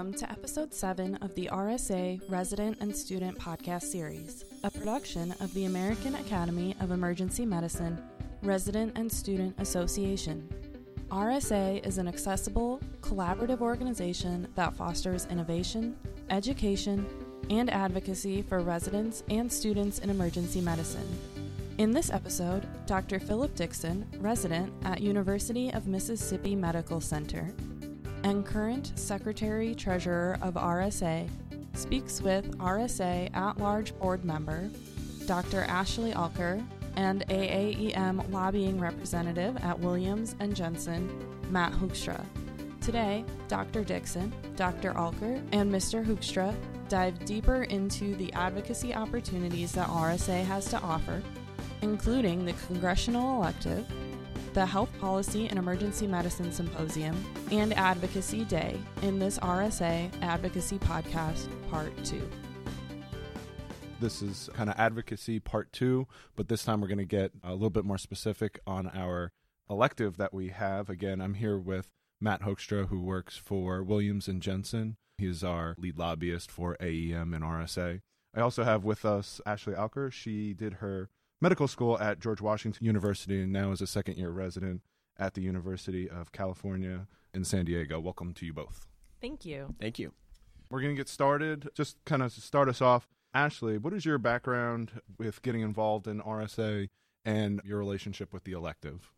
Welcome to episode 7 of the RSA Resident and Student Podcast Series, a production of the American Academy of Emergency Medicine Resident and Student Association. RSA is an accessible, collaborative organization that fosters innovation, education, and advocacy for residents and students in emergency medicine. In this episode, Dr. Philip Dixon, resident at University of Mississippi Medical Center, and current Secretary Treasurer of RSA, speaks with RSA at large board member Dr. Ashley Alker and AAEM lobbying representative at Williams and Jensen, Matt Hoekstra. Today, Dr. Dixon, Dr. Alker, and Mr. Hoekstra dive deeper into the advocacy opportunities that RSA has to offer, including the congressional elective, the Health Policy and Emergency Medicine Symposium, and Advocacy Day in this RSA Advocacy Podcast Part 2. This is kind of advocacy part two, but this time we're going to get a little bit more specific on our elective that we have. Again, I'm here with Matt Hoekstra, who works for Williams and Jensen. He's our lead lobbyist for AAEM and RSA. I also have with us Ashley Alker. She did her medical school at George Washington University and now is a second year resident at the University of California in San Diego. Welcome to you both. Thank you. Thank you. We're going to get started. Just kind of start us off. Ashley, what is your background with getting involved in RSA and your relationship with the elective?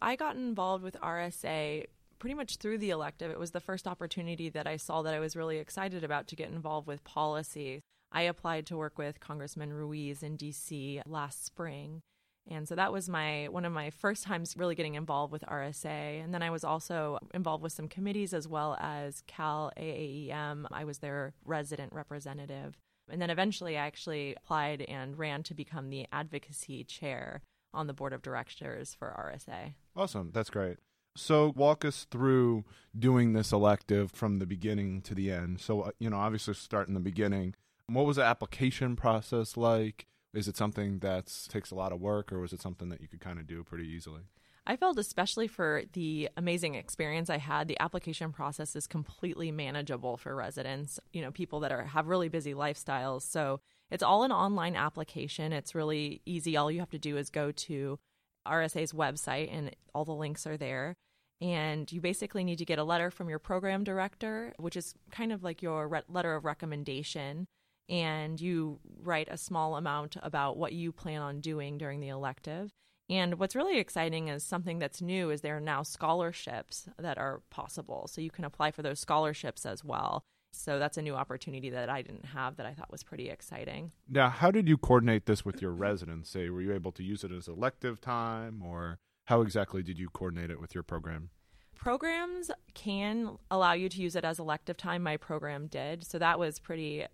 I got involved with RSA pretty much through the elective. It was the first opportunity that I saw that I was really excited about to get involved with policy. I applied to work with Congressman Ruiz in DC last spring. And so that was my one of my first times really getting involved with RSA. And then I was also involved with some committees as well as Cal AAEM. I was their resident representative. And then eventually I actually applied and ran to become the advocacy chair on the board of directors for RSA. Awesome. That's great. So, walk us through doing this elective from the beginning to the end. So, uh, you know, obviously, start in the beginning. What was the application process like? Is it something that takes a lot of work, or was it something that you could kind of do pretty easily? I felt especially for the amazing experience I had, the application process is completely manageable for residents, you know, people that are have really busy lifestyles. So it's all an online application. It's really easy. All you have to do is go to RSA's website and all the links are there. And you basically need to get a letter from your program director, which is kind of like your re- letter of recommendation. And you write a small amount about what you plan on doing during the elective. And what's really exciting is something that's new is there are now scholarships that are possible. So you can apply for those scholarships as well. So that's a new opportunity that I didn't have that I thought was pretty exciting. Now, how did you coordinate this with your residents? Say, were you able to use it as elective time, or how exactly did you coordinate it with your program? Programs can allow you to use it as elective time. My program did. So that was pretty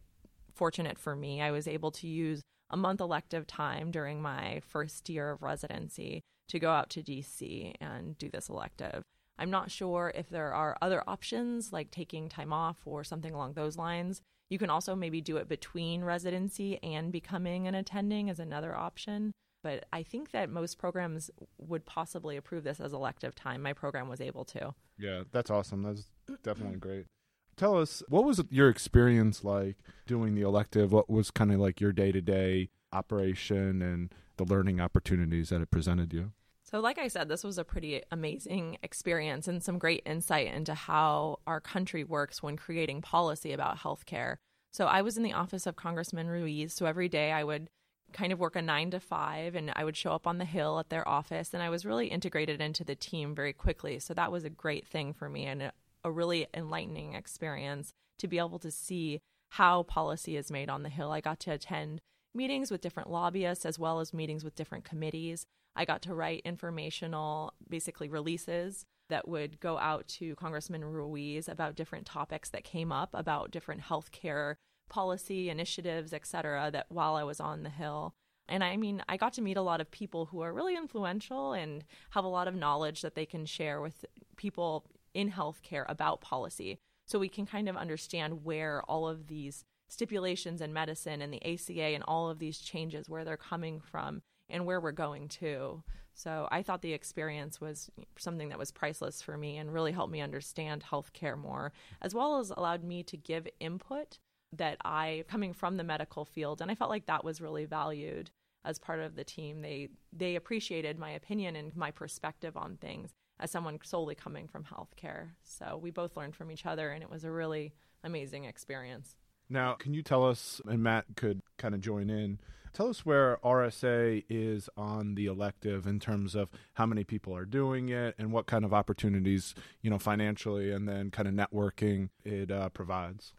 fortunate for me. I was able to use a month elective time during my first year of residency to go out to DC and do this elective. I'm not sure if there are other options like taking time off or something along those lines. You can also maybe do it between residency and becoming an attending as another option. But I think that most programs would possibly approve this as elective time. My program was able to. Yeah, that's awesome. That's definitely great. Tell us, what was your experience like doing the elective? What was kind of like your day to day operation and the learning opportunities that it presented you? So, like I said, this was a pretty amazing experience and some great insight into how our country works when creating policy about healthcare. So, I was in the office of Congressman Ruiz. So, every day I would kind of work a nine to five and I would show up on the Hill at their office. And I was really integrated into the team very quickly. So, that was a great thing for me and a, really enlightening experience to be able to see how policy is made on the Hill. I got to attend meetings with different lobbyists as well as meetings with different committees. I got to write informational, basically releases that would go out to Congressman Ruiz about different topics that came up about different healthcare policy initiatives, et cetera, that while I was on the Hill. And I mean, I got to meet a lot of people who are really influential and have a lot of knowledge that they can share with people in healthcare about policy. So we can kind of understand where all of these stipulations in medicine and the ACA and all of these changes, where they're coming from and where we're going to. So I thought the experience was something that was priceless for me and really helped me understand healthcare more, as well as allowed me to give input that I coming from the medical field and I felt like that was really valued as part of the team. They they appreciated my opinion and my perspective on things as someone solely coming from healthcare. So we both learned from each other and it was a really amazing experience. Now, can you tell us, and Matt could kind of join in, tell us where RSA is on the elective in terms of how many people are doing it and what kind of opportunities, you know, financially and then kind of networking it uh, provides.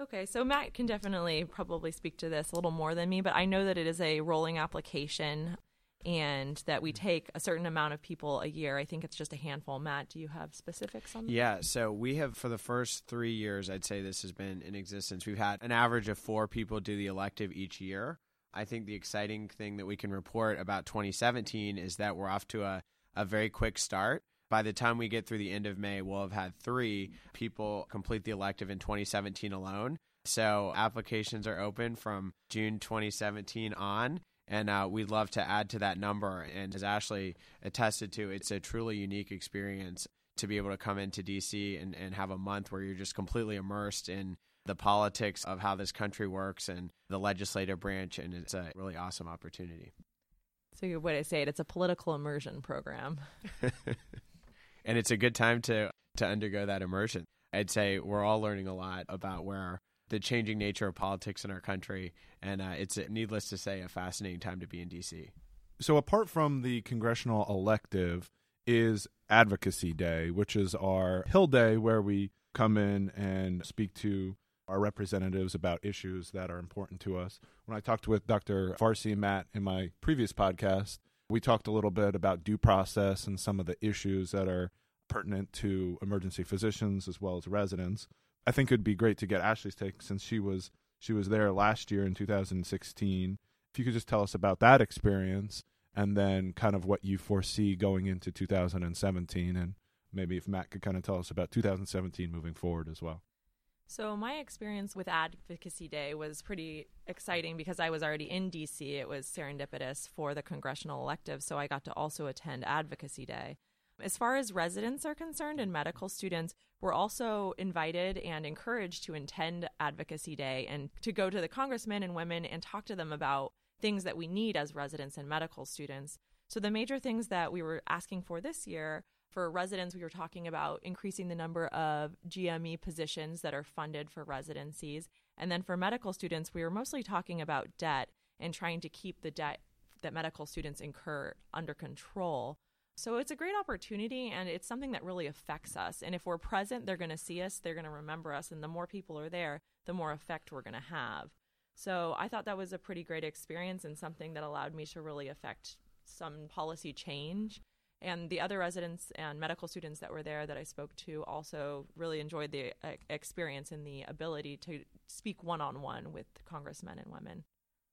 Okay, so Matt can definitely probably speak to this a little more than me, but I know that it is a rolling application and that we mm-hmm. take a certain amount of people a year. I think it's just a handful. Matt, do you have specifics on that? Yeah, so we have for the first three years, I'd say this has been in existence. We've had an average of four people do the elective each year. I think the exciting thing that we can report about 2017 is that we're off to a, a very quick start. By the time we get through the end of May, we'll have had three people complete the elective in 2017 alone. So applications are open from June 2017 on and uh, we'd love to add to that number. And as Ashley attested to, it's a truly unique experience to be able to come into DC and, and have a month where you're just completely immersed in the politics of how this country works and the legislative branch. And it's a really awesome opportunity. So, what I say it, it's a political immersion program. and it's a good time to, to undergo that immersion. I'd say we're all learning a lot about where the changing nature of politics in our country. And uh, it's, needless to say, a fascinating time to be in D.C. So, apart from the congressional elective, is Advocacy Day, which is our Hill Day where we come in and speak to our representatives about issues that are important to us. When I talked with Dr. Farsi and Matt in my previous podcast, we talked a little bit about due process and some of the issues that are pertinent to emergency physicians as well as residents. I think it'd be great to get Ashley's take since she was she was there last year in 2016. If you could just tell us about that experience and then kind of what you foresee going into 2017 and maybe if Matt could kind of tell us about 2017 moving forward as well. So my experience with Advocacy Day was pretty exciting because I was already in DC. It was serendipitous for the congressional elective, so I got to also attend Advocacy Day. As far as residents are concerned and medical students, we're also invited and encouraged to attend Advocacy Day and to go to the congressmen and women and talk to them about things that we need as residents and medical students. So, the major things that we were asking for this year for residents, we were talking about increasing the number of GME positions that are funded for residencies. And then for medical students, we were mostly talking about debt and trying to keep the debt that medical students incur under control. So it's a great opportunity and it's something that really affects us. And if we're present, they're going to see us, they're going to remember us. And the more people are there, the more effect we're going to have. So I thought that was a pretty great experience and something that allowed me to really affect some policy change. And the other residents and medical students that were there that I spoke to also really enjoyed the uh, experience and the ability to speak one on one with congressmen and women.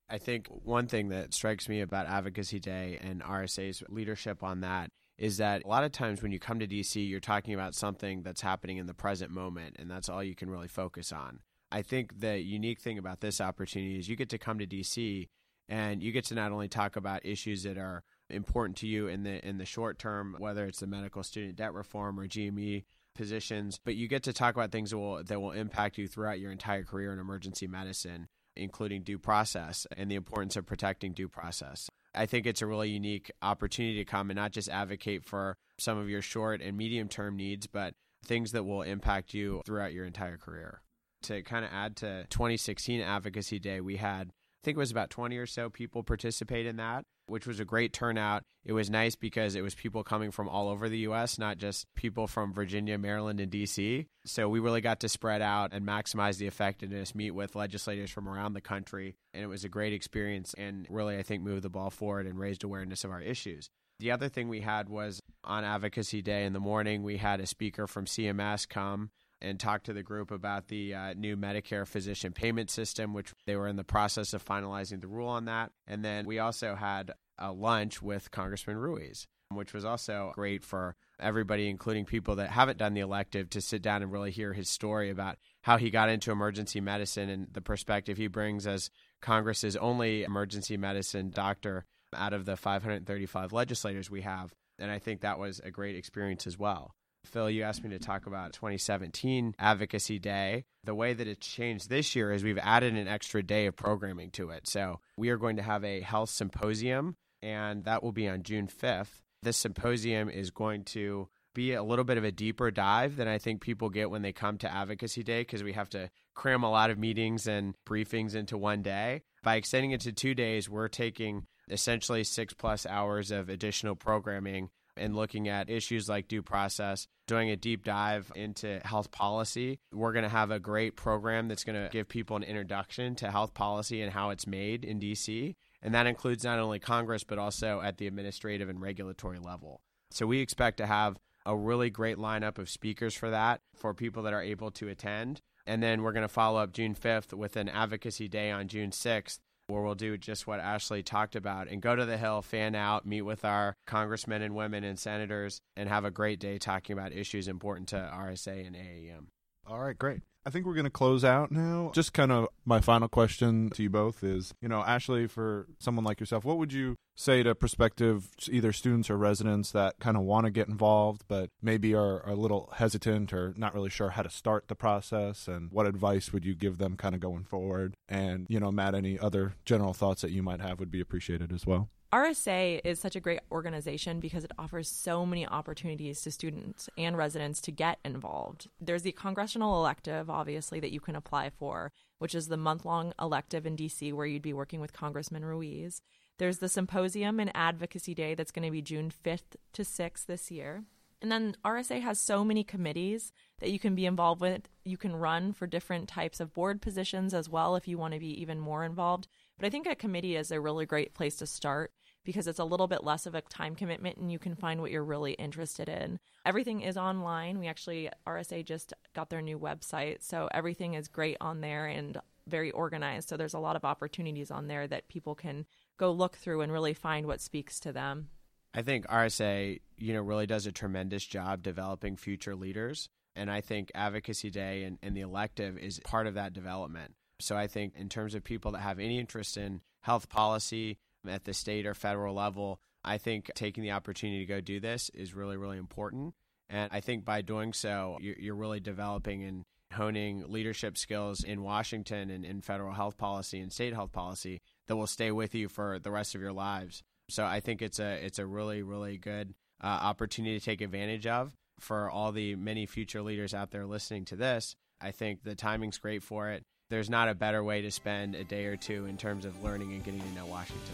I think one thing that strikes me about Advocacy Day and RSA's leadership on that is that a lot of times when you come to DC, you're talking about something that's happening in the present moment, and that's all you can really focus on. I think the unique thing about this opportunity is you get to come to DC and you get to not only talk about issues that are important to you in the in the short term, whether it's the medical student debt reform or GME positions, but you get to talk about things that will that will impact you throughout your entire career in emergency medicine including due process and the importance of protecting due process. I think it's a really unique opportunity to come and not just advocate for some of your short and medium term needs, but things that will impact you throughout your entire career. To kind of add to 2016 Advocacy Day, we had, I think it was about 20 or so people participate in that which was a great turnout. It was nice because it was people coming from all over the U.S., not just people from Virginia, Maryland, and D.C. So we really got to spread out and maximize the effectiveness, meet with legislators from around the country. And it was a great experience and really, I think, moved the ball forward and raised awareness of our issues. The other thing we had was on Advocacy Day in the morning, we had a speaker from CMS come and talk to the group about the uh, new Medicare physician payment system, which they were in the process of finalizing the rule on that. And then we also had a lunch with Congressman Ruiz, which was also great for everybody, including people that haven't done the elective, to sit down and really hear his story about how he got into emergency medicine and the perspective he brings as Congress's only emergency medicine doctor out of the 535 legislators we have. And I think that was a great experience as well. Phil, you asked me to talk about 2017 Advocacy Day. The way that it's changed this year is we've added an extra day of programming to it. So we are going to have a health symposium, and that will be on June 5th. This symposium is going to be a little bit of a deeper dive than I think people get when they come to Advocacy Day because we have to cram a lot of meetings and briefings into one day. By extending it to two days, we're taking essentially six plus hours of additional programming and looking at issues like due process, doing a deep dive into health policy. We're going to have a great program that's going to give people an introduction to health policy and how it's made in DC. And that includes not only Congress, but also at the administrative and regulatory level. So we expect to have a really great lineup of speakers for that for people that are able to attend. And then we're going to follow up June 5th with an advocacy day on June 6th where we'll do just what Ashley talked about and go to the Hill, fan out, meet with our congressmen and women and senators, and have a great day talking about issues important to RSA and AAEM. All right, great. I think we're going to close out now. Just kind of my final question to you both is, you know, Ashley, for someone like yourself, what would you say to prospective either students or residents that kind of want to get involved but maybe are, are, a little hesitant or not really sure how to start the process? And what advice would you give them kind of going forward? And, you know, Matt, any other general thoughts that you might have would be appreciated as well. RSA is such a great organization because it offers so many opportunities to students and residents to get involved. There's the congressional elective, obviously, that you can apply for, which is the month long elective in DC where you'd be working with Congressman Ruiz. There's the symposium and advocacy day that's going to be June 5th to 6th this year. And then RSA has so many committees that you can be involved with. You can run for different types of board positions as well if you want to be even more involved. But I think a committee is a really great place to start because it's a little bit less of a time commitment and you can find what you're really interested in. Everything is online. We actually, RSA just got their new website. So everything is great on there and very organized. So there's a lot of opportunities on there that people can go look through and really find what speaks to them. I think RSA, you know, really does a tremendous job developing future leaders. And I think Advocacy Day and, and the elective is part of that development. So I think in terms of people that have any interest in health policy, at the state or federal level, I think taking the opportunity to go do this is really, really important. And I think by doing so, you're really developing and honing leadership skills in Washington and in federal health policy and state health policy that will stay with you for the rest of your lives. So I think it's a it's a really really good uh, opportunity to take advantage of for all the many future leaders out there listening to this. I think the timing's great for it there's not a better way to spend a day or two in terms of learning and getting to know Washington.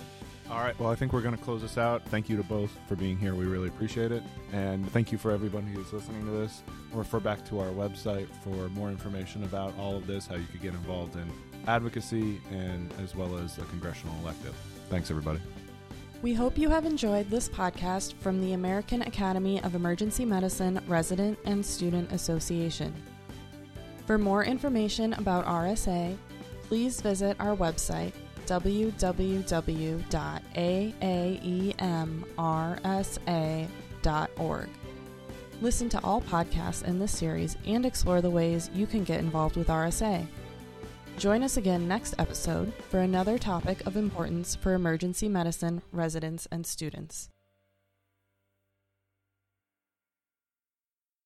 All right. Well, I think we're going to close this out. Thank you to both for being here. We really appreciate it. And thank you for everybody who's listening to this. Refer back to our website for more information about all of this, how you could get involved in advocacy, and as well as a congressional elective. Thanks, everybody. We hope you have enjoyed this podcast from the American Academy of Emergency Medicine Resident and Student Association. For more information about RSA, please visit our website www.aaemrsa.org. Listen to all podcasts in this series and explore the ways you can get involved with RSA. Join us again next episode for another topic of importance for emergency medicine residents and students.